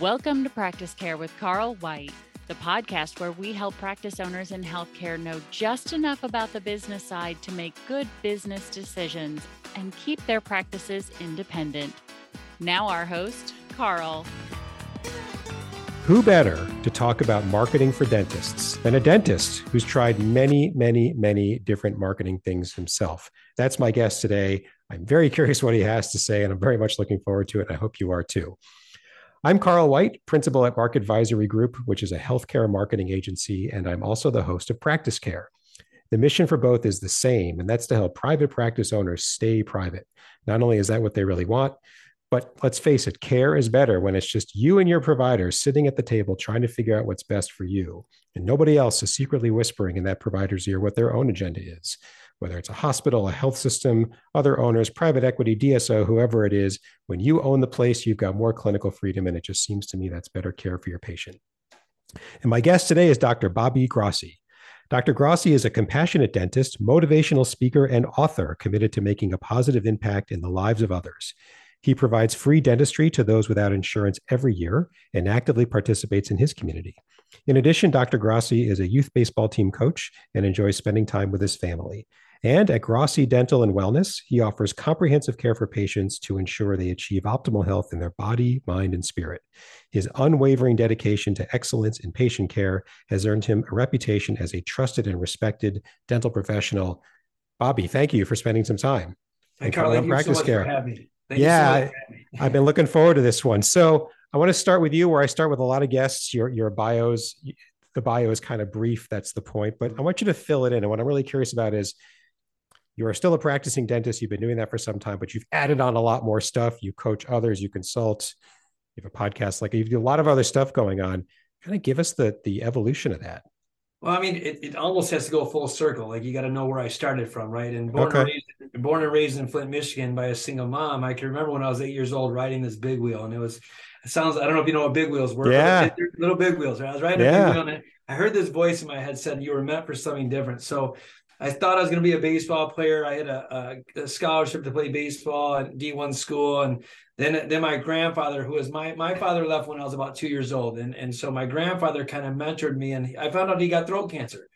Welcome to Practice Care with Carl White, the podcast where we help practice owners in healthcare know just enough about the business side to make good business decisions and keep their practices independent. Now, our host, Carl. Who better to talk about marketing for dentists than a dentist who's tried many, many, many different marketing things himself? That's my guest today. I'm very curious what he has to say, and I'm very much looking forward to it. I hope you are too. I'm Carl White, principal at Marketvisory Group, which is a healthcare marketing agency, and I'm also the host of Practice Care. The mission for both is the same, and that's to help private practice owners stay private. Not only is that what they really want, but let's face it, care is better when it's just you and your provider sitting at the table trying to figure out what's best for you. And nobody else is secretly whispering in that provider's ear what their own agenda is. Whether it's a hospital, a health system, other owners, private equity, DSO, whoever it is, when you own the place, you've got more clinical freedom. And it just seems to me that's better care for your patient. And my guest today is Dr. Bobby Grossi. Dr. Grossi is a compassionate dentist, motivational speaker, and author committed to making a positive impact in the lives of others. He provides free dentistry to those without insurance every year and actively participates in his community. In addition, Dr. Grossi is a youth baseball team coach and enjoys spending time with his family. And at Grossi Dental and Wellness, he offers comprehensive care for patients to ensure they achieve optimal health in their body, mind, and spirit. His unwavering dedication to excellence in patient care has earned him a reputation as a trusted and respected dental professional. Bobby, thank you for spending some time. Hey, Carl, thank you so care. For having me. Thank yeah, so I've been looking forward to this one. So I want to start with you, where I start with a lot of guests. Your your bios, the bio is kind of brief. That's the point, but I want you to fill it in. And what I'm really curious about is, you are still a practicing dentist. You've been doing that for some time, but you've added on a lot more stuff. You coach others. You consult. You have a podcast. Like you have a lot of other stuff going on. Kind of give us the the evolution of that. Well, I mean, it, it almost has to go full circle. Like you got to know where I started from, right? And born, okay. and raised, born and raised in Flint, Michigan by a single mom. I can remember when I was eight years old riding this big wheel, and it was, it sounds, I don't know if you know what big wheels were. Yeah. Little big wheels, right? I was riding yeah. a big wheel, and I heard this voice in my head said, You were meant for something different. So I thought I was going to be a baseball player. I had a, a, a scholarship to play baseball at D1 school. And then, then my grandfather, who was my, my father left when I was about two years old. And, and so my grandfather kind of mentored me and I found out he got throat cancer.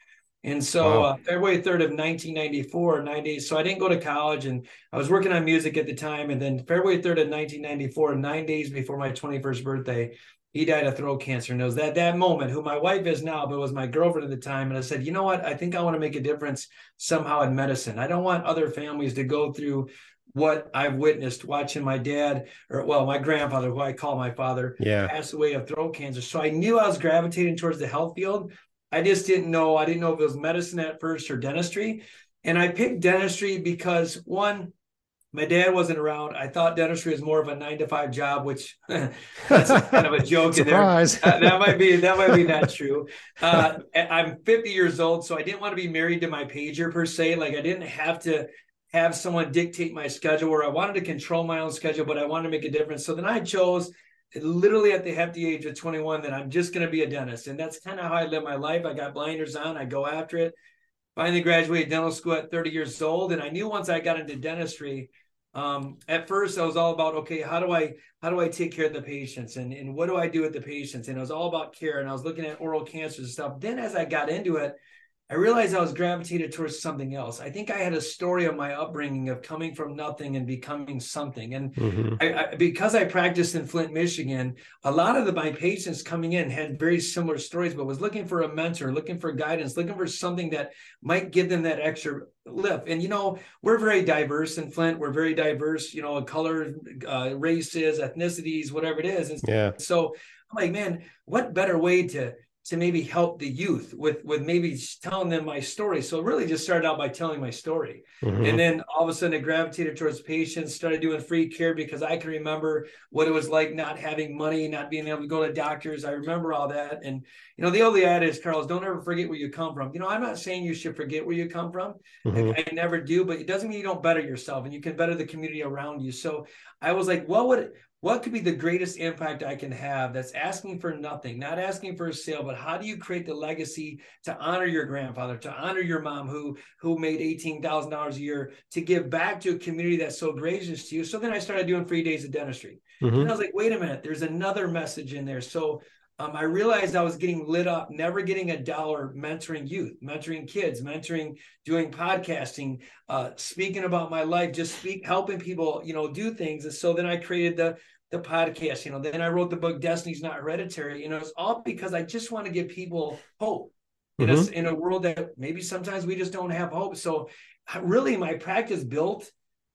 And so wow. uh, February 3rd of 1994, 90, so I didn't go to college and I was working on music at the time. And then February 3rd of 1994, nine days before my 21st birthday, he died of throat cancer. And it was that that moment, who my wife is now, but was my girlfriend at the time. And I said, you know what? I think I want to make a difference somehow in medicine. I don't want other families to go through what I've witnessed watching my dad, or well, my grandfather, who I call my father, yeah. pass away of throat cancer. So I knew I was gravitating towards the health field, I just didn't know. I didn't know if it was medicine at first or dentistry. And I picked dentistry because one, my dad wasn't around. I thought dentistry was more of a nine to five job, which that's kind of a joke in there. Uh, that might be that might be not true. Uh, I'm 50 years old, so I didn't want to be married to my pager per se. Like I didn't have to have someone dictate my schedule, or I wanted to control my own schedule, but I wanted to make a difference. So then I chose literally at the hefty age of 21 that I'm just going to be a dentist. And that's kind of how I live my life. I got blinders on, I go after it. Finally graduated dental school at 30 years old. And I knew once I got into dentistry, um, at first I was all about, okay, how do I, how do I take care of the patients and, and what do I do with the patients? And it was all about care. And I was looking at oral cancers and stuff. Then as I got into it, I realized I was gravitated towards something else. I think I had a story of my upbringing of coming from nothing and becoming something. And mm-hmm. I, I, because I practiced in Flint, Michigan, a lot of the, my patients coming in had very similar stories, but was looking for a mentor, looking for guidance, looking for something that might give them that extra lift. And you know, we're very diverse in Flint. We're very diverse, you know, color, uh, races, ethnicities, whatever it is. And yeah. so I'm like, man, what better way to to maybe help the youth with with maybe telling them my story. So really just started out by telling my story. Mm-hmm. And then all of a sudden it gravitated towards patients, started doing free care because I can remember what it was like not having money, not being able to go to doctors. I remember all that. And you know, the only adage, is Carlos, don't ever forget where you come from. You know, I'm not saying you should forget where you come from. Mm-hmm. I, I never do, but it doesn't mean you don't better yourself and you can better the community around you. So I was like, what would what could be the greatest impact I can have that's asking for nothing, not asking for a sale, but how do you create the legacy to honor your grandfather, to honor your mom who who made $18,000 a year to give back to a community that's so gracious to you. So then I started doing free days of dentistry. Mm-hmm. And I was like, wait a minute, there's another message in there. So um, I realized I was getting lit up, never getting a dollar mentoring youth, mentoring kids, mentoring, doing podcasting, uh, speaking about my life, just speak, helping people, you know, do things. And so then I created the the podcast, you know, then I wrote the book Destiny's Not Hereditary. You know, it's all because I just want to give people hope in mm-hmm. a in a world that maybe sometimes we just don't have hope. So really my practice built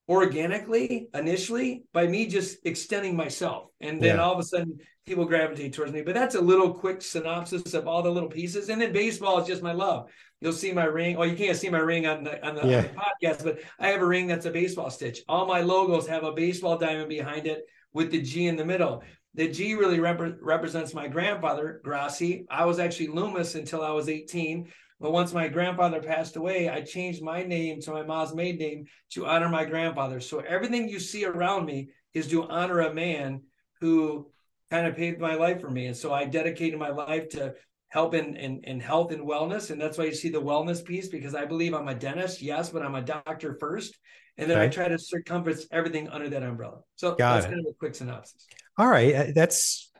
organically initially by me just extending myself and then yeah. all of a sudden people gravitate towards me but that's a little quick synopsis of all the little pieces and then baseball is just my love you'll see my ring oh you can't see my ring on the on the, yeah. on the podcast but i have a ring that's a baseball stitch all my logos have a baseball diamond behind it with the g in the middle the G really rep- represents my grandfather, Grossi. I was actually Loomis until I was 18. But once my grandfather passed away, I changed my name to my mom's maiden name to honor my grandfather. So everything you see around me is to honor a man who kind of paved my life for me. And so I dedicated my life to help in, in, in health and wellness. And that's why you see the wellness piece, because I believe I'm a dentist, yes, but I'm a doctor first. And then. I try to circumference everything under that umbrella. So Got that's it. kind of a quick synopsis. All right. Uh, that's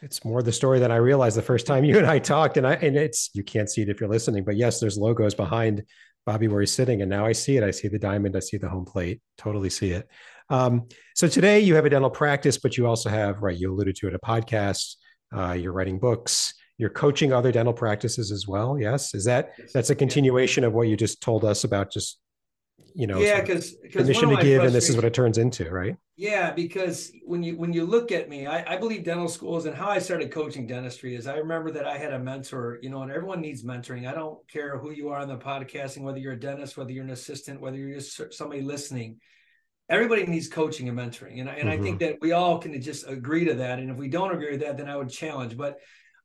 it's more the story than I realized the first time you and I talked. And I and it's you can't see it if you're listening, but yes, there's logos behind Bobby where he's sitting, and now I see it. I see the diamond, I see the home plate, totally see it. Um, so today you have a dental practice, but you also have right. You alluded to it a podcast. Uh, you're writing books. You're coaching other dental practices as well. Yes, is that that's a continuation of what you just told us about just you know yeah because permission to give and this is what it turns into right yeah because when you when you look at me I, I believe dental schools and how i started coaching dentistry is i remember that i had a mentor you know and everyone needs mentoring i don't care who you are on the podcasting whether you're a dentist whether you're an assistant whether you're just somebody listening everybody needs coaching and mentoring and, and mm-hmm. i think mm-hmm. that we all can just agree to that and if we don't agree with that then i would challenge but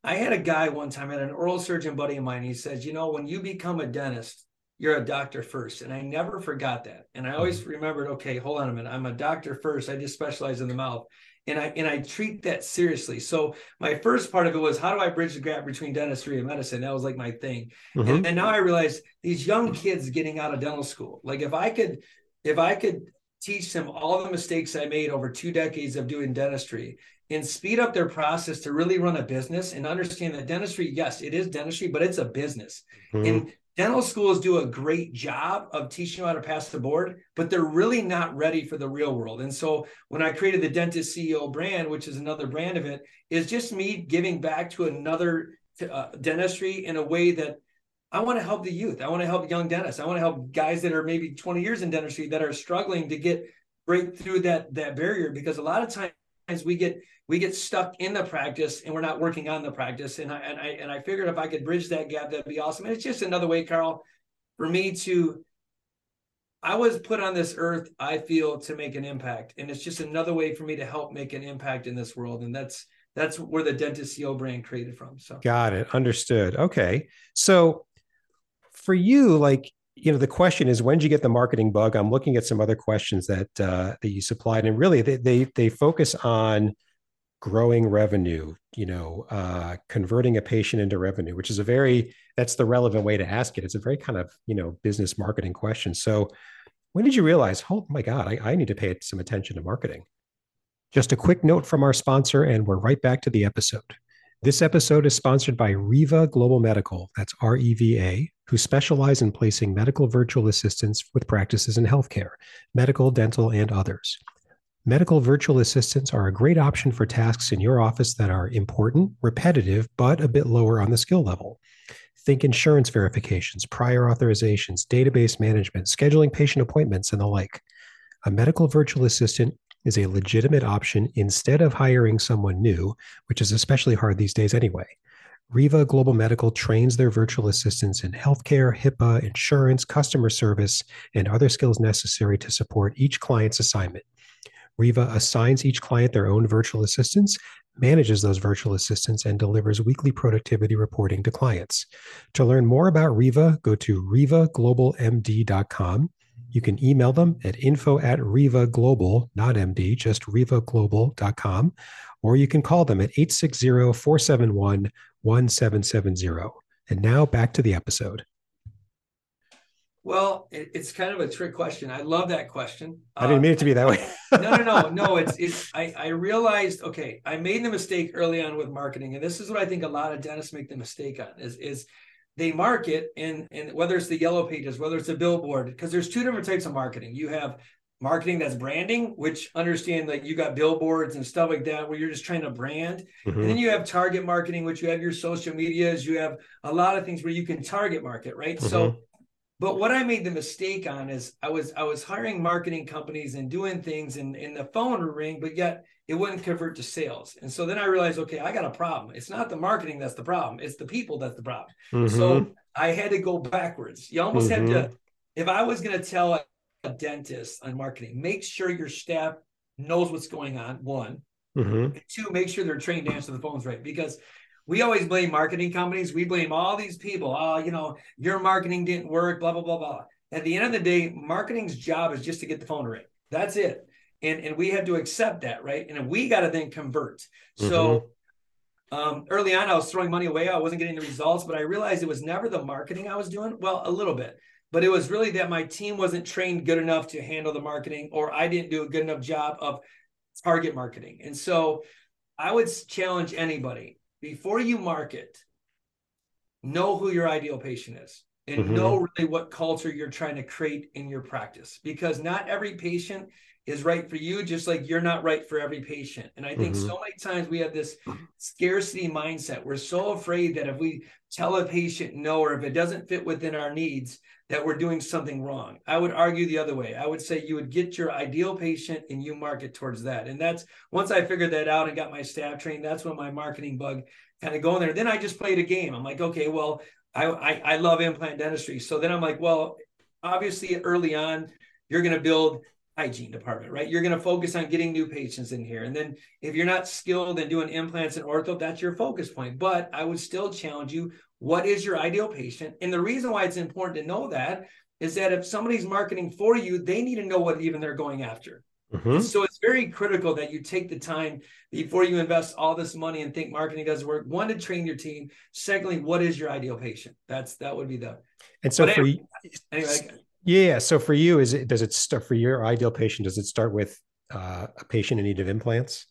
i had a guy one time I had an oral surgeon buddy of mine he says you know when you become a dentist you're a doctor first. And I never forgot that. And I always mm-hmm. remembered, okay, hold on a minute. I'm a doctor first. I just specialize in the mouth. And I and I treat that seriously. So my first part of it was how do I bridge the gap between dentistry and medicine? That was like my thing. Mm-hmm. And, and now I realize these young kids getting out of dental school. Like if I could, if I could teach them all the mistakes I made over two decades of doing dentistry and speed up their process to really run a business and understand that dentistry, yes, it is dentistry, but it's a business. Mm-hmm. And dental schools do a great job of teaching you how to pass the board, but they're really not ready for the real world. And so when I created the Dentist CEO brand, which is another brand of it, is just me giving back to another uh, dentistry in a way that I want to help the youth. I want to help young dentists. I want to help guys that are maybe 20 years in dentistry that are struggling to get break through that that barrier because a lot of times we get we get stuck in the practice and we're not working on the practice. And I and I and I figured if I could bridge that gap, that'd be awesome. And it's just another way, Carl, for me to I was put on this earth, I feel, to make an impact. And it's just another way for me to help make an impact in this world. And that's that's where the Dentist CEO brand created from. So got it. Understood. Okay. So for you, like you know the question is when did you get the marketing bug? I'm looking at some other questions that uh, that you supplied and really they, they they focus on growing revenue you know uh, converting a patient into revenue which is a very that's the relevant way to ask it. It's a very kind of you know business marketing question. So when did you realize oh my god I, I need to pay some attention to marketing? Just a quick note from our sponsor and we're right back to the episode. This episode is sponsored by REVA Global Medical, that's R E V A, who specialize in placing medical virtual assistants with practices in healthcare, medical, dental, and others. Medical virtual assistants are a great option for tasks in your office that are important, repetitive, but a bit lower on the skill level. Think insurance verifications, prior authorizations, database management, scheduling patient appointments, and the like. A medical virtual assistant is a legitimate option instead of hiring someone new, which is especially hard these days anyway. REVA Global Medical trains their virtual assistants in healthcare, HIPAA, insurance, customer service, and other skills necessary to support each client's assignment. REVA assigns each client their own virtual assistants, manages those virtual assistants, and delivers weekly productivity reporting to clients. To learn more about REVA, go to revaglobalmd.com. You can email them at info at REVA Global, not MD, just revaglobal.com, or you can call them at 860 471 1770. And now back to the episode. Well, it, it's kind of a trick question. I love that question. I didn't mean it to be that way. no, no, no, no. It's it's. I I realized. Okay, I made the mistake early on with marketing, and this is what I think a lot of dentists make the mistake on is is they market and and whether it's the yellow pages, whether it's a billboard, because there's two different types of marketing. You have marketing that's branding, which understand that you got billboards and stuff like that, where you're just trying to brand. Mm-hmm. And then you have target marketing, which you have your social medias, you have a lot of things where you can target market, right? Mm-hmm. So but what I made the mistake on is I was I was hiring marketing companies and doing things and, and the phone would ring, but yet it wouldn't convert to sales. And so then I realized, okay, I got a problem. It's not the marketing that's the problem, it's the people that's the problem. Mm-hmm. So I had to go backwards. You almost had to, mm-hmm. if I was going to tell dentist on marketing, make sure your staff knows what's going on, one. Mm-hmm. Two, make sure they're trained to answer the phones right. Because we always blame marketing companies. We blame all these people. Oh, you know, your marketing didn't work, blah, blah, blah, blah. At the end of the day, marketing's job is just to get the phone to ring. That's it. And, and we have to accept that, right? And we got to then convert. Mm-hmm. So um, early on, I was throwing money away. I wasn't getting the results, but I realized it was never the marketing I was doing. Well, a little bit, but it was really that my team wasn't trained good enough to handle the marketing, or I didn't do a good enough job of target marketing. And so I would challenge anybody before you market, know who your ideal patient is and mm-hmm. know really what culture you're trying to create in your practice because not every patient is right for you just like you're not right for every patient and i think mm-hmm. so many times we have this scarcity mindset we're so afraid that if we tell a patient no or if it doesn't fit within our needs that we're doing something wrong. I would argue the other way. I would say you would get your ideal patient and you market towards that. And that's once I figured that out and got my staff trained, that's when my marketing bug kind of going there. Then I just played a game. I'm like, okay, well, I, I, I love implant dentistry. So then I'm like, well, obviously early on, you're going to build hygiene department, right? You're going to focus on getting new patients in here. And then if you're not skilled in doing implants and ortho, that's your focus point. But I would still challenge you what is your ideal patient? And the reason why it's important to know that is that if somebody's marketing for you, they need to know what even they're going after. Mm-hmm. So it's very critical that you take the time before you invest all this money and think marketing doesn't work. One, to train your team. Secondly, what is your ideal patient? That's that would be the. And so for anyway, anyway, yeah. So for you, is it does it start for your ideal patient? Does it start with uh, a patient in need of implants?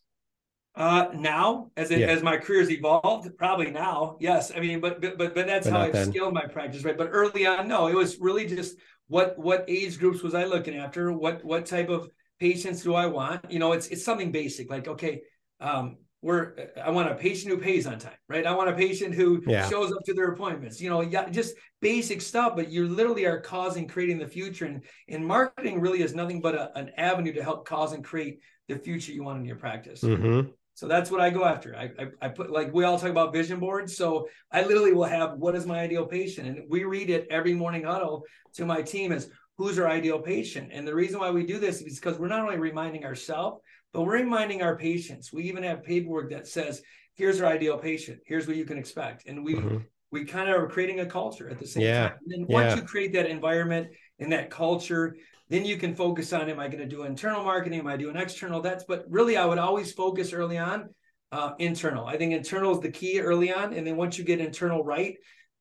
Uh, now, as it, yeah. as my career's evolved, probably now, yes. I mean, but but but, but that's but how I've then. scaled my practice, right? But early on, no, it was really just what what age groups was I looking after? What what type of patients do I want? You know, it's it's something basic, like okay, um, we're I want a patient who pays on time, right? I want a patient who yeah. shows up to their appointments. You know, yeah, just basic stuff. But you literally are causing creating the future, and and marketing really is nothing but a, an avenue to help cause and create the future you want in your practice. Mm-hmm. So that's what I go after. I, I, I, put like we all talk about vision boards. So I literally will have what is my ideal patient, and we read it every morning huddle to my team as who's our ideal patient. And the reason why we do this is because we're not only reminding ourselves, but we're reminding our patients. We even have paperwork that says, "Here's our ideal patient. Here's what you can expect," and we. Mm-hmm. We kind of are creating a culture at the same yeah. time. And then once yeah. you create that environment and that culture, then you can focus on am I going to do internal marketing? Am I doing external? That's but really I would always focus early on uh, internal. I think internal is the key early on, and then once you get internal right,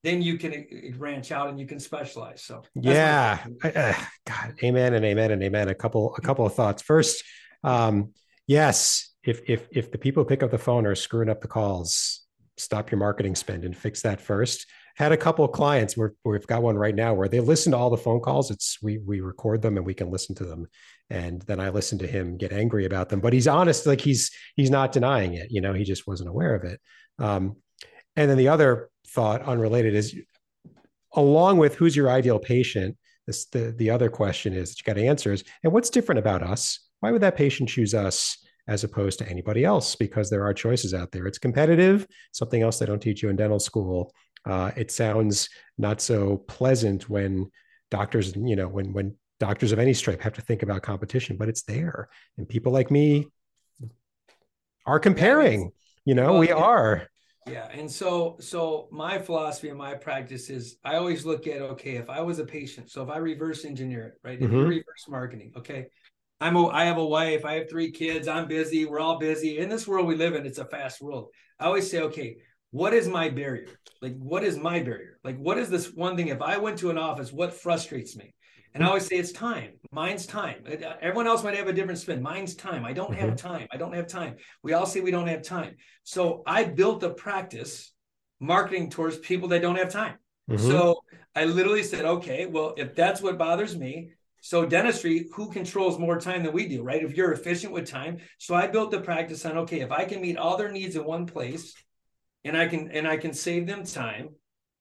then you can uh, branch out and you can specialize. So yeah, uh, God, amen and amen and amen. A couple a couple of thoughts. First, um, yes, if if if the people pick up the phone are screwing up the calls, stop your marketing spend and fix that first had a couple of clients where we've got one right now where they listen to all the phone calls. It's we we record them and we can listen to them. And then I listen to him get angry about them, but he's honest, like he's he's not denying it. You know, he just wasn't aware of it. Um, and then the other thought, unrelated, is along with who's your ideal patient. This the the other question is that you got to answer is, and what's different about us? Why would that patient choose us? as opposed to anybody else because there are choices out there. It's competitive, something else they don't teach you in dental school. Uh, it sounds not so pleasant when doctors, you know, when when doctors of any stripe have to think about competition, but it's there, and people like me are comparing. You know, well, we are. Yeah. And so, so my philosophy and my practice is I always look at, okay, if I was a patient, so if I reverse engineer it, right? If Mhm. you reverse marketing, okay. I'm a, I have a wife, I have three kids, I'm busy, we're all busy. In this world we live in, it's a fast world. I always say, okay, what is my barrier? Like, what is my barrier? Like, what is this one thing? If I went to an office, what frustrates me? And I always say it's time. Mine's time. It- uh, Everyone else might have a different spin. Mine's time. I don't have time. I don't have time. We all say we don't have time. So I built a practice marketing towards people that don't have time. Mhm. So I literally said, okay, well, if that's what bothers me, so dentistry, who controls more time than we do, right? If you're efficient with time. So I built the practice on, okay, if I can meet all their needs in one place and I can and I can save them time,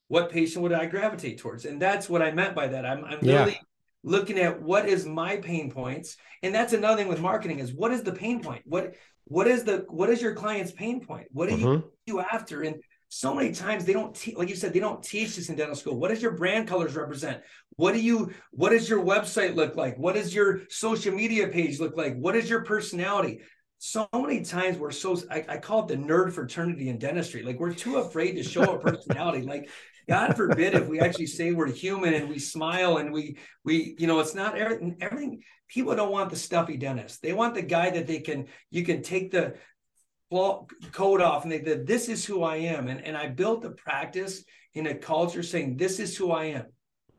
what patient would I gravitate towards? And that's what I meant by that. I'm, I'm Yeah. literally looking at what is my pain points. And that's another thing with marketing is what is the pain point? What what is the what is your client's pain point? What you Mhm. you after? And so many times they don't te- like you said they don't teach this in dental school what does your brand colors represent what do you what does your website look like what does your social media page look like what is your personality so many times we're so I, I call it the nerd fraternity in dentistry like we're too afraid to show our personality like god forbid if we actually say we're human and we smile and we we you know it's not everything everything people don't want the stuffy dentist they want the guy that they can you can take the code off and they did this is who I am. And, and I built a practice in a culture saying this is who I am.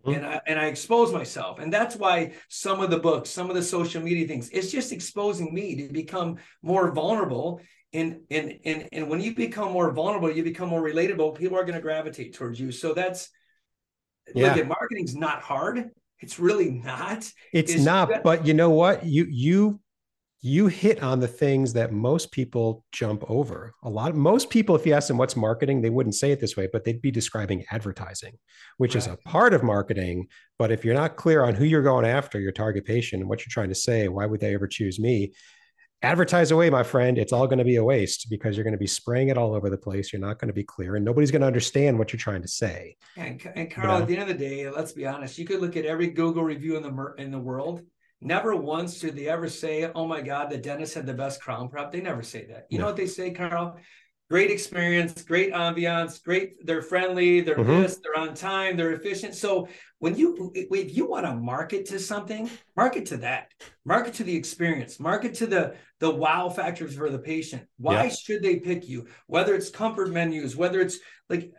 Mhm. And I and I expose myself. And that's why some of the books, some of the social media things, it's just exposing me to become more vulnerable. And and and, and when you become more vulnerable, you become more relatable, people are going to gravitate towards you. So that's Yeah. look at marketing's not hard. It's really not. It's is- not, but you know what? You you you hit on the things that most people jump over. A lot most people, if you ask them what's marketing, they wouldn't say it this way, but they'd be describing advertising, which is a part of marketing. But if you're not clear on who you're going after, your target patient, and what you're trying to say, why would they ever choose me? Advertise away, my friend. It's all going to be a waste because you're going to be spraying it all over the place. You're not going to be clear, and nobody's going to understand what you're trying to say. And, and Carl, know? at the end of the day, let's be honest. You could look at every Google review in the in the world. Never once did they ever say, "Oh my God, the dentist had the best crown prep." They never say that. You know what they say, Carl? Great experience, great ambiance, great. They're friendly. They're Mhm. this. They're on time. They're efficient. So when you if you want to market to something, market to that. Market to the experience. Market to the the wow factors for the patient. Why Yeah. should they pick you? Whether it's comfort menus, whether it's like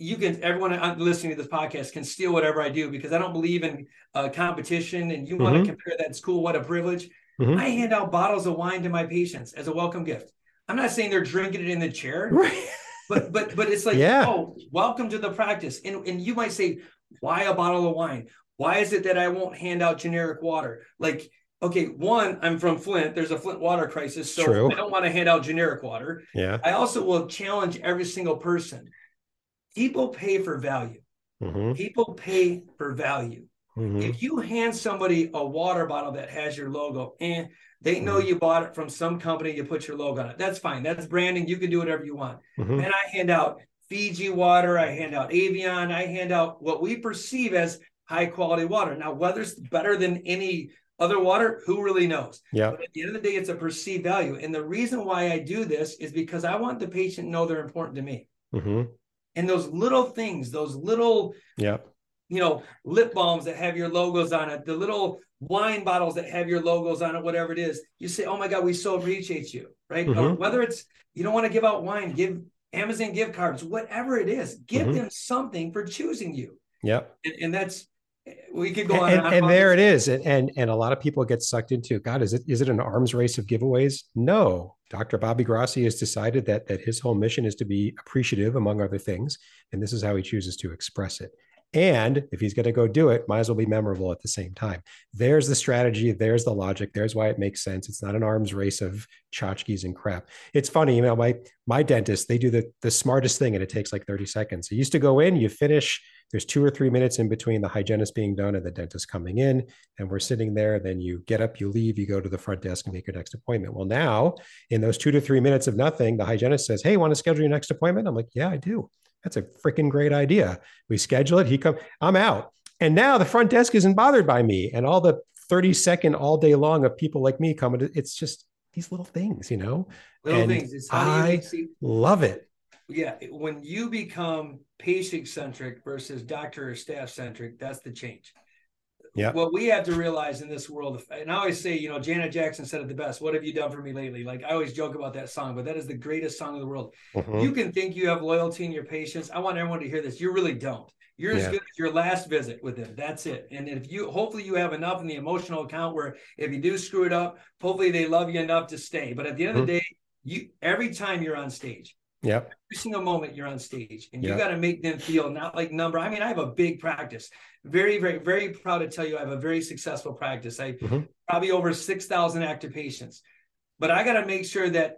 you can everyone listening to this podcast can steal whatever I do because I don't believe in uh, competition and you want Mhm. to compare that school. What a privilege! Mhm. I hand out bottles of wine to my patients as a welcome gift. I'm not saying they're drinking it in the chair, Right. but but but it's like Yeah. oh, welcome to the practice. And and you might say, why a bottle of wine? Why is it that I won't hand out generic water? Like okay, one, I'm from Flint. There's a Flint water crisis, so True. I don't want to hand out generic water. Yeah. I also will challenge every single person. People pay for value. Mhm. People pay for value. Mhm. If you hand somebody a water bottle that has your logo and they know Mhm. you bought it from some company, you put your logo on it. That's fine. That's branding. You can do whatever you want. Mhm. And I hand out Fiji water, I hand out Evian, I hand out what we perceive as high quality water. Now, whether it's better than any other water, who really knows? Yeah. But at the end of the day, it's a perceived value. And the reason why I do this is because I want the patient to know they're important to me. Mhm. And those little things, those little, Yeah. you know, lip balms that have your logos on it, the little wine bottles that have your logos on it, whatever it is, you say, Oh my God, we so appreciate you, right? Mhm. whether it's you don't want to give out wine, give Amazon gift cards, whatever it is, give Mhm. them something for choosing you. Yeah. And, and that's we could go on and, on and there it is and, and and a lot of people get sucked into god is it is it an arms race of giveaways no dr bobby grossi has decided that that his whole mission is to be appreciative among other things and this is how he chooses to express it. And if he's going to go do it might as well be memorable at the same time. There's the strategy there's the logic there's why it makes sense. It's not an arms race of tchotchkes and crap. It's funny you know my my dentist they do the the smartest thing and it takes like 30 seconds. You used to go in you finish there's two or three minutes in between the hygienist being done and the dentist coming in and we're sitting there then you get up you leave you go to the front desk and make your next appointment. Well now in those two to three minutes of nothing the hygienist says hey want to schedule your next appointment? I'm like yeah i do. That's a freaking great idea. We schedule it he come i'm out. And now the front desk isn't bothered by me and all the 30 second all day long of people like me coming to, it's just these little things you know? Little and things. It's I- love it yeah, when you become patient centric versus doctor or staff centric, that's the change. Yeah. What we have to realize in this world, and I always say, you know, Janet Jackson said it the best. What have you done for me lately? Like I always joke about that song, but that is the greatest song in the world. Mhm. You can think you have loyalty in your patients. I want everyone to hear this. You really don't. You're as good as your last visit with them. That's it. And if you, hopefully, you have enough in the emotional account where if you do screw it up, hopefully they love you enough to stay. But at the end of the day, you every time you're on stage, Yep. every single moment you're on stage and you Yeah. got to make them feel not like number i mean i have a big practice very very very proud to tell you i have a very successful practice i Mhm. probably over 6000 active patients but i got to make sure that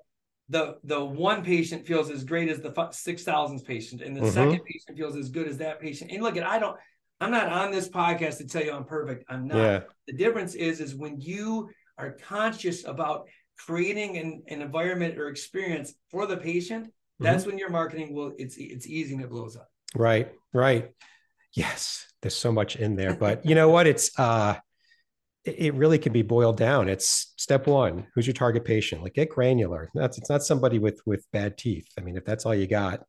the the one patient feels as great as the 6000th patient and the Mhm. second patient feels as good as that patient and look at i don't i'm not on this podcast to tell you i'm perfect i'm not Yeah. the difference is is when you are conscious about creating an, an environment or experience for the patient Mm-hmm. that's when your marketing will it's it's easy and it blows up Right. Right. Yes. There's so much in there, but you know what? It's uh, it it really can be boiled down. It's step one: who's your target patient? Like get granular. That's it's not somebody with with bad teeth. I mean, if that's all you got,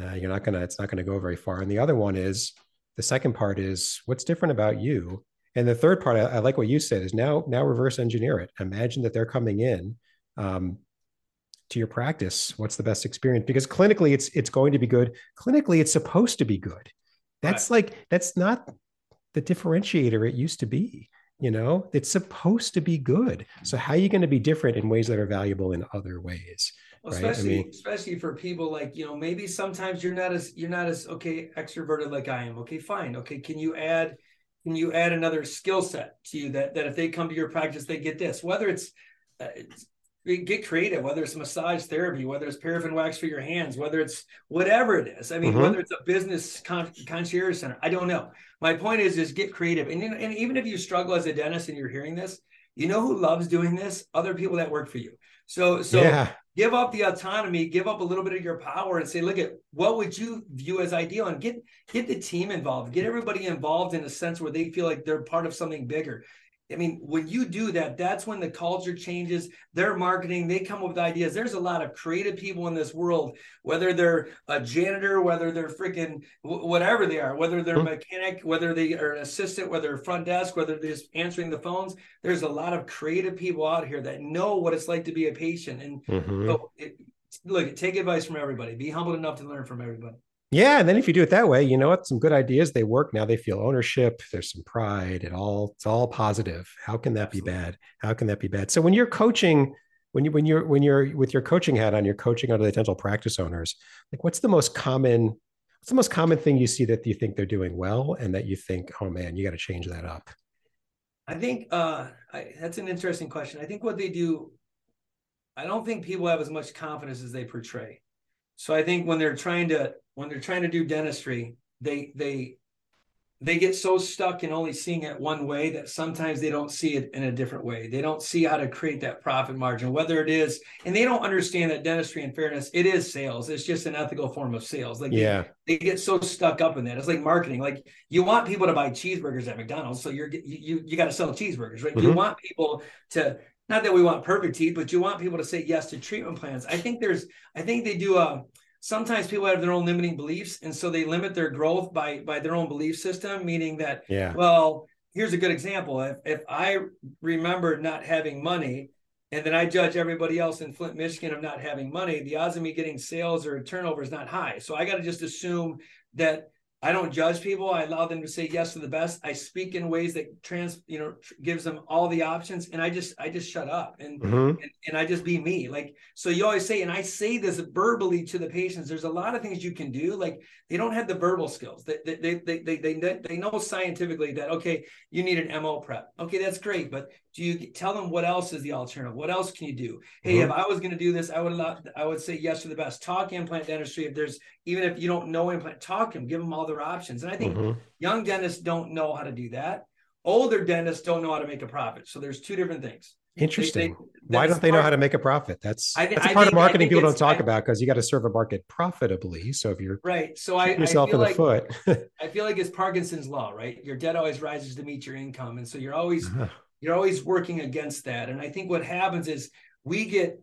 uh, you're not gonna. It's not gonna go very far. And the other one is the second part is what's different about you. And the third part, I, I like what you said, is now now reverse engineer it. Imagine that they're coming in. Um, to your practice? What's the best experience? Because clinically it's it's going to be good. Clinically it's supposed to be good. That's like that's not the differentiator it used to be you know? It's supposed to be good. So how are you going to be different in ways that are valuable in other ways Well, Right, I especially mean- especially for people like you know maybe sometimes you're not as you're not as okay extroverted like I am. Okay fine. Okay can you add can you add another skill set to you that that if they come to your practice they get this? Whether it's, uh, it's get creative whether it's massage therapy whether it's paraffin wax for your hands whether it's whatever it is. I mean Mhm. whether it's a business con- concierge center i don't know. My point is is get creative. And, and even if you struggle as a dentist and you're hearing this you know who loves doing this? Other people that work for you. So so yeah. give up the autonomy, give up a little bit of your power and say, look at what would you view as ideal? And get get the team involved, get everybody involved in a sense where they feel like they're part of something bigger. I mean, when you do that, that's when the culture changes. Their marketing, they come up with ideas. There's a lot of creative people in this world, whether they're a janitor, whether they're freaking whatever they are, whether they're a Mhm. mechanic, whether they are an assistant, whether they're front desk, whether they're just answering the phones. There's a lot of creative people out here that know what it's like to be a patient. And Mhm. so it, look, take advice from everybody. Be humble enough to learn from everybody. Yeah and then if you do it that way you know what? Some good ideas they work. Now they feel ownership there's some pride it all it's all positive. How can that be bad? How can that be bad? So when you're coaching when you when you're when you're with your coaching hat on you're coaching under the dental practice owners like what's the most common what's the most common thing you see that you think they're doing well and that you think oh man you got to change that up I think uh, I, that's an interesting question. I think what they do, I don't think people have as much confidence as they portray. So I think when they're trying to when they're trying to do dentistry, they they they get so stuck in only seeing it one way that sometimes they don't see it in a different way. They don't see how to create that profit margin, whether it is, and they don't understand that dentistry, and fairness, it is sales. It's just an ethical form of sales. Like yeah they get so stuck up in that. It's like marketing. Like you want people to buy cheeseburgers at McDonald's, so you're you you, you got to sell cheeseburgers, right? You Mhm. want people to not that we want perfect teeth, but you want people to say yes to treatment plans. I think there's I think they do a sometimes people have their own limiting beliefs and so they limit their growth by by their own belief system meaning that yeah well, here's a good example. If if I remember not having money, and then I judge everybody else in Flint, Michigan of not having money, the odds of me getting sales or turnover is not high. So I got to just assume that I don't judge people. I allow them to say yes to the best. I speak in ways that trans, you know, tr- gives them all the options, and I just I just shut up and Mhm. and, and I just be me. Like, so you always say, and I say this verbally to the patients, there's a lot of things you can do. Like they don't have the verbal skills. They, they, they, they, they, they know scientifically that, okay, you need an MO prep. Okay, that's great. But do you tell them what else is the alternative? What else can you do? Hey, if I was going to do this, I would allow, I would say yes to the best. Talk implant dentistry. If there's, even if you don't know implant, talk to them, give them all their options. And I think Mhm. young dentists don't know how to do that. Older dentists don't know how to make a profit. So there's two different things. Interesting they- why don't they know how to make a profit that's I that's a I part of think- I marketing people don't talk I- about because you got to serve a market profitably so if you're Right. So I, I yourself feel in the like foot I feel like it's Parkinson's law, right? Your debt always rises to meet your income, and so you're always Uh-huh. You're always working against that. And I think what happens is we get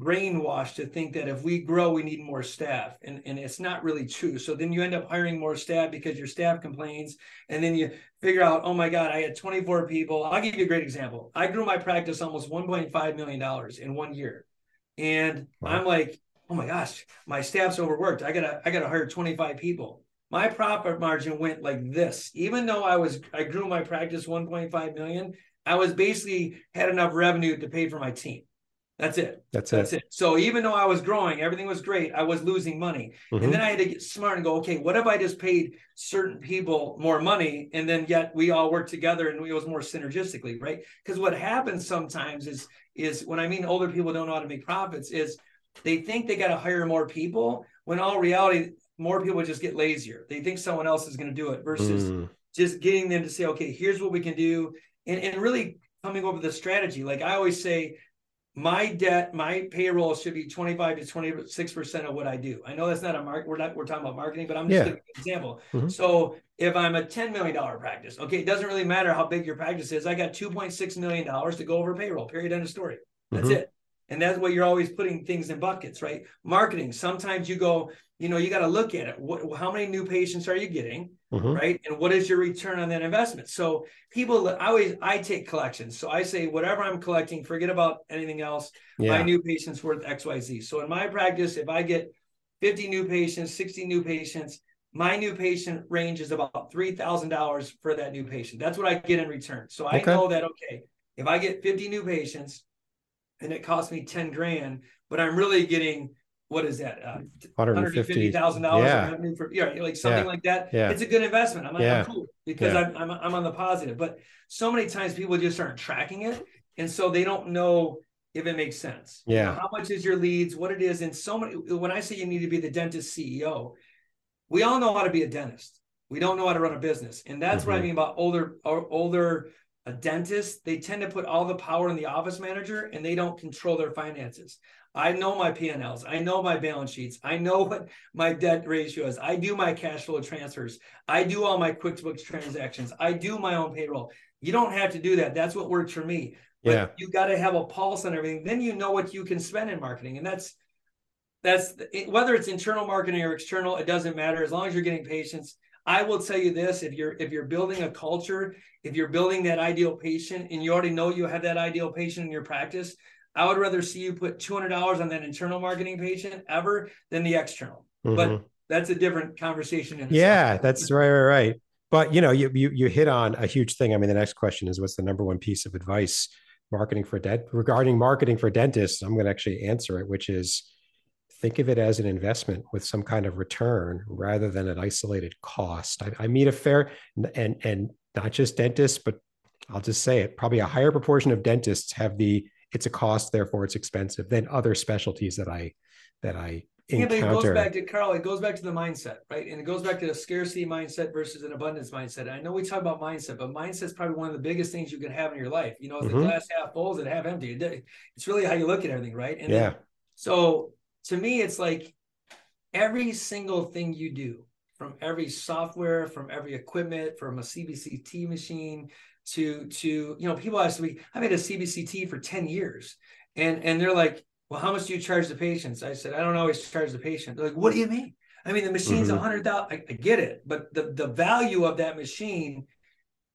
brainwashed to think that if we grow, we need more staff. And, and it's not really true. So then you end up hiring more staff because your staff complains. And then you figure out, oh my God, I had 24 people. I'll give you a great example. I grew my practice almost $1.5 million in one year. And wow. I'm like, oh my gosh, my staff's overworked. I gotta, I gotta hire 25 people. My profit margin went like this. Even though I was, I grew my practice 1.5 million, I was basically had enough revenue to pay for my team. That's it. That's, That's it. it. So even though I was growing, everything was great. I was losing money. Mm-hmm. And then I had to get smart and go, okay, what if I just paid certain people more money and then yet we all work together and it was more synergistically, right? Because what happens sometimes is is when I mean older people don't know how to make profits, is they think they got to hire more people when all reality, more people just get lazier. They think someone else is going to do it versus mm. just getting them to say, okay, here's what we can do. And, and really coming over the strategy. Like I always say, my debt, my payroll should be 25 to 26% of what I do. I know that's not a mark. We're not, we're talking about marketing, but I'm just yeah. giving an example. Mm-hmm. So if I'm a $10 million practice, okay, it doesn't really matter how big your practice is. I got $2.6 million to go over payroll, period, end of story. That's mm-hmm. it. And that's what you're always putting things in buckets, right? Marketing. Sometimes you go, you know, you got to look at it. What, how many new patients are you getting, mm-hmm. right? And what is your return on that investment? So people, I always, I take collections. So I say, whatever I'm collecting, forget about anything else. Yeah. My new patients worth X, Y, Z. So in my practice, if I get 50 new patients, 60 new patients, my new patient range is about $3,000 for that new patient. That's what I get in return. So I okay. know that, okay, if I get 50 new patients, and it cost me 10 grand, but I'm really getting what is that? Uh, $150,000 yeah. revenue for, yeah, like something yeah. like that. Yeah. It's a good investment. I'm, yeah. I'm cool because. I'm, I'm, I'm on the positive, but so many times people just aren't tracking it. And so they don't know if it makes sense. Yeah. You know, how much is your leads, what it is. And so many, when I say you need to be the dentist CEO, we all know how to be a dentist. We don't know how to run a business. And that's mm-hmm. what I mm-hmm. mean about older, older a dentist, they tend to put all the power in the office manager and they don't control their finances. I know my P&Ls. I know my balance sheets. I know what my debt ratio is. I do my cash flow transfers. I do all my QuickBooks transactions. I do my own payroll. You don't have to do that. That's what works for me. But yeah. you got to have a pulse on everything. Then you know what you can spend in marketing. And that's that's whether it's internal marketing or external, it doesn't matter as long as you're getting patients I will tell you this: if you're if you're building a culture, if you're building that ideal patient, and you already know you have that ideal patient in your practice, I would rather see you put two hundred dollars on that internal marketing patient ever than the external. Mm-hmm. But that's a different conversation. yeah, that's right, right, right. But you know, you, you you hit on a huge thing. I mean, the next question is, what's the number one piece of advice marketing for dent regarding marketing for dentists? I'm going to actually answer it, which is think of it as an investment with some kind of return rather than an isolated cost. I, I meet a fair and and not just dentists, but I'll just say it, probably a higher proportion of dentists have the it's a cost, therefore it's expensive than other specialties that I that I encounter. Yeah, but it goes back to Carl, it goes back to the mindset, right? And it goes back to the scarcity mindset versus an abundance mindset. And I know we talk about mindset, but mindset is probably one of the biggest things you can have in your life. You know, mm-hmm. the glass half full, is it half empty? It's really how you look at everything, right? And yeah. Then, so to me, it's like every single thing you do from every software, from every equipment, from a CBCT machine to to you know, people ask me, I've had a CBCT for 10 years. And and they're like, well, how much do you charge the patients? I said, I don't always charge the patient. They're like, what do you mean? I mean, the machine's a mm-hmm. hundred thousand. I, I get it, but the, the value of that machine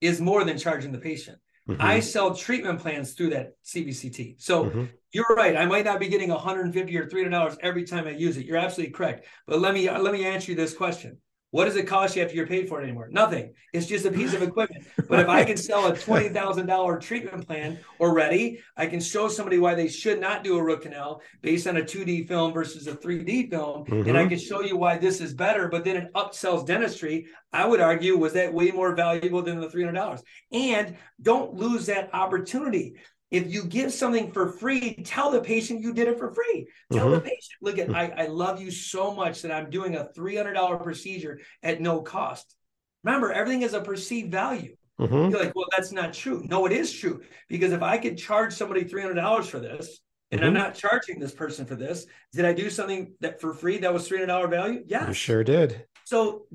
is more than charging the patient. Mm-hmm. I sell treatment plans through that CBCT. So mm-hmm. you're right. I might not be getting 150 or 300 dollars every time I use it. You're absolutely correct. But let me let me answer you this question. What does it cost you after you're paid for it anymore? Nothing. It's just a piece of equipment. But if I can sell a twenty thousand dollar treatment plan already, I can show somebody why they should not do a root canal based on a two D film versus a three D film, mm-hmm. and I mm-hmm. can show you why this is better. But then it upsells dentistry. I would argue was that way more valuable than the three hundred dollars. And don't lose that opportunity. If you give something for free, tell the patient you did it for free. Tell mm-hmm. the patient, look at, I, I love you so much that I'm doing a $300 procedure at no cost. Remember, everything is a perceived value. Mm-hmm. You're like, well, that's not true. No, it is true. Because if I could charge somebody $300 for this, and mm-hmm. I'm not charging this person for this, did I do something that for free that was $300 value? Yeah. You sure did. So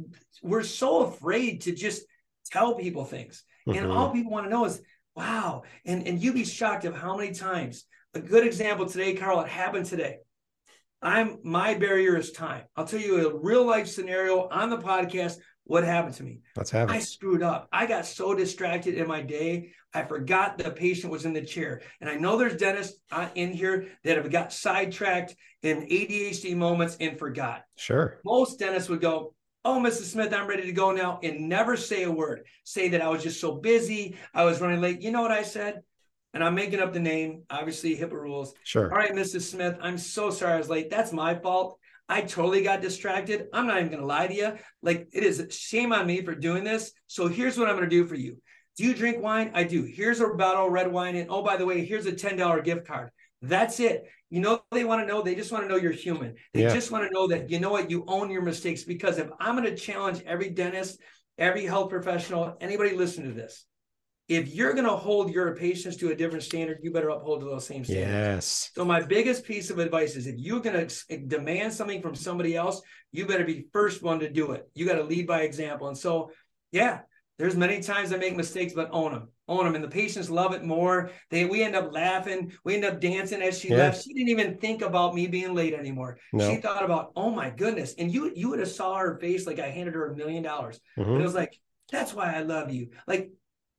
we're so afraid to just tell people things. And all mm-hmm. people want to know is, wow and and you'd be shocked of how many times a good example today, Carl, it happened today. I'm my barrier is time. I'll tell you a real life scenario on the podcast. What happened to me? Let's have it. I screwed up. I got so distracted in my day. I forgot the patient was in the chair. And I know there's dentists uh, in here that have got sidetracked in ADHD moments and forgot. Sure. Most dentists would go, Oh, Mrs. Smith, I'm ready to go now, and never say a word. Say that I was just so busy. I was running late. You know what I said? And I'm making up the name, obviously, HIPAA rules. Sure. All right, Mrs. Smith, I'm so sorry I was late. That's my fault. I totally got distracted. I'm not even going to lie to you. Like, it is shame on me for doing this. So, here's what I'm going to do for you. Do you drink wine? I do. Here's a bottle of red wine. And oh, by the way, here's a $10 gift card. That's it. You know, they want to know, they just want to know you're human. They Yeah. just want to know that, you know what, you own your mistakes. Because if I'm going to challenge every dentist, every health professional, anybody listen to this. If you're going to hold your patients to a different standard, you better uphold to those same standards. Yes. So my biggest piece of advice is if you're going to eh, demand something from somebody else, you better be first one to do it. You got to lead by example. And so, yeah, there's many times I make mistakes, but own them, own them. And the patients love it more. They, we end up laughing. We end up dancing as she Yeah. left. She didn't even think about me being late anymore. No. She thought about, oh my goodness. And you, you would have saw her face like I handed her a million dollars. Mhm. And it was like, that's why I love you. Like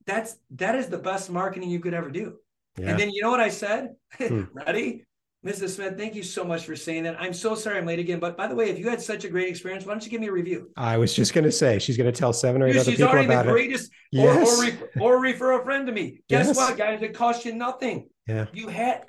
that's, that is the best marketing you could ever do. Yeah. And then you know what I said? Hmm. Ready? Mrs. Smith, thank you so much for saying that. I'm so sorry I'm late again. But by the way, if you had such a great experience, why don't you give me a review? I was just going to say she's going to tell seven or eight Dude, other she's people already the about it. greatest. Or, Yes. or, re- or refer a friend to me. Guess Yes. what, guys? It costs you nothing. Yeah. You had,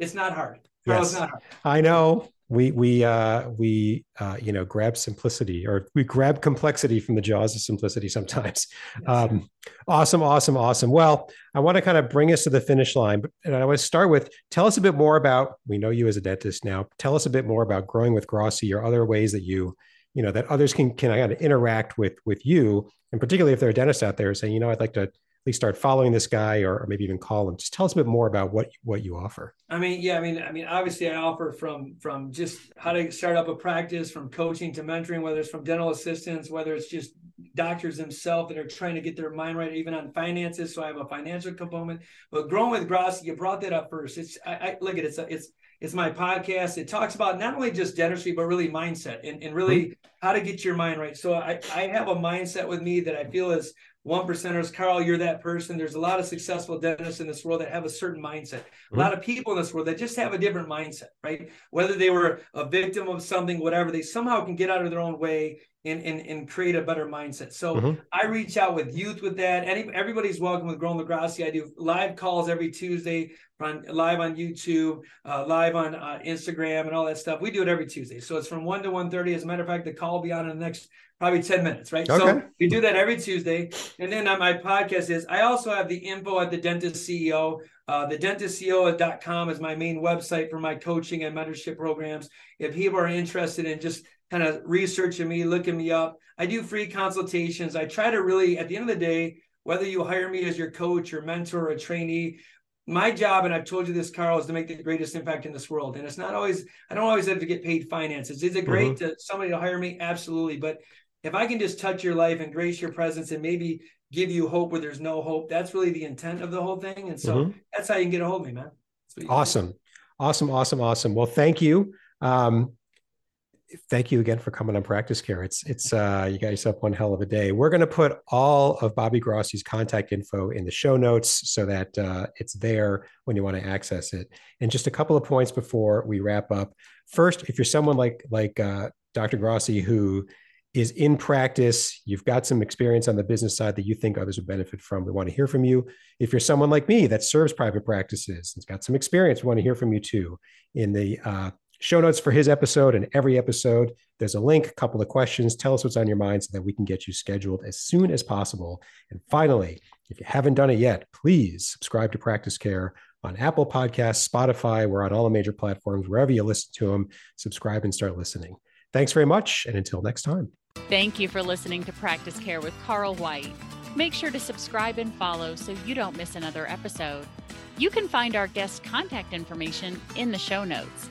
it's not hard. Yes. not hard. I know we we uh we uh you know grab simplicity or we grab complexity from the jaws of simplicity sometimes. Um, awesome, awesome, awesome. Well, I want to kind of bring us to the finish line, but and I want to start with tell us a bit more about. We know you as a dentist now. Tell us a bit more about growing with Grossi or other ways that you, you know, that others can can kind of interact with with you, and particularly if there are dentists out there saying, you know, I'd like to start following this guy or, or maybe even call him. Just tell us a bit more about what what you offer. I mean, yeah, I mean, I mean, obviously, I offer from from just how to start up a practice, from coaching to mentoring, whether it's from dental assistants, whether it's just doctors themselves that are trying to get their mind right, even on finances. So I have a financial component. But growing with Grossi, you brought that up first. It's I, I look at it, it's it's it's my podcast. It talks about not only just dentistry, but really mindset and, and really mm-hmm. how to get your mind right. So I, I have a mindset with me that I feel is one percenters. Carl, you're that person. There's a lot of successful dentists in this world that have a certain mindset. A lot of people in this world that just have a different mindset, right? Whether they were a victim of something, whatever, they somehow can get out of their own way and and, and create a better mindset. So Mhm. I reach out with youth with that. Any everybody's welcome with Growing Grossi. I do live calls every Tuesday, on live on YouTube, uh, live on uh, Instagram, and all that stuff. We do it every Tuesday. So it's from one to one thirty. As a matter of fact, the call will be on in the next probably 10 minutes, right? Okay. So we do that every Tuesday. And then on my podcast is I also have the info at the dentist CEO. Uh, the dentistceo.com is my main website for my coaching and mentorship programs. If people are interested in just kind of researching me, looking me up, I do free consultations. I try to really, at the end of the day, whether you hire me as your coach or mentor or a trainee, my job, and I've told you this, Carl, is to make the greatest impact in this world. And it's not always, I don't always have to get paid finances. Is it great to somebody to hire me? Absolutely. But if I can just touch your life and grace your presence and maybe give you hope where there's no hope, that's really the intent of the whole thing. And so Mhm. that's how you can get a hold of me, man. That's what you do. Awesome. Awesome. Awesome. Awesome. Well, thank you. Um, thank you again for coming on Practice Care. It's it's uh, you got yourself one hell of a day. We're going to put all of Bobby Grossi's contact info in the show notes so that uh, it's there when you want to access it. And just a couple of points before we wrap up. First, if you're someone like like uh, Dr. Grossi who is in practice, you've got some experience on the business side that you think others would benefit from. We want to hear from you. If you're someone like me that serves private practices and's got some experience, we want to hear from you too. In the uh, show notes for his episode and every episode, there's a link, a couple of questions. Tell us what's on your mind so that we can get you scheduled as soon as possible. And finally, if you haven't done it yet, please subscribe to Practice Care on Apple Podcasts, Spotify. We're on all the major platforms, wherever you listen to them. Subscribe and start listening. Thanks very much. And until next time. Thank you for listening to Practice Care with Carl White. Make sure to subscribe and follow so you don't miss another episode. You can find our guest contact information in the show notes.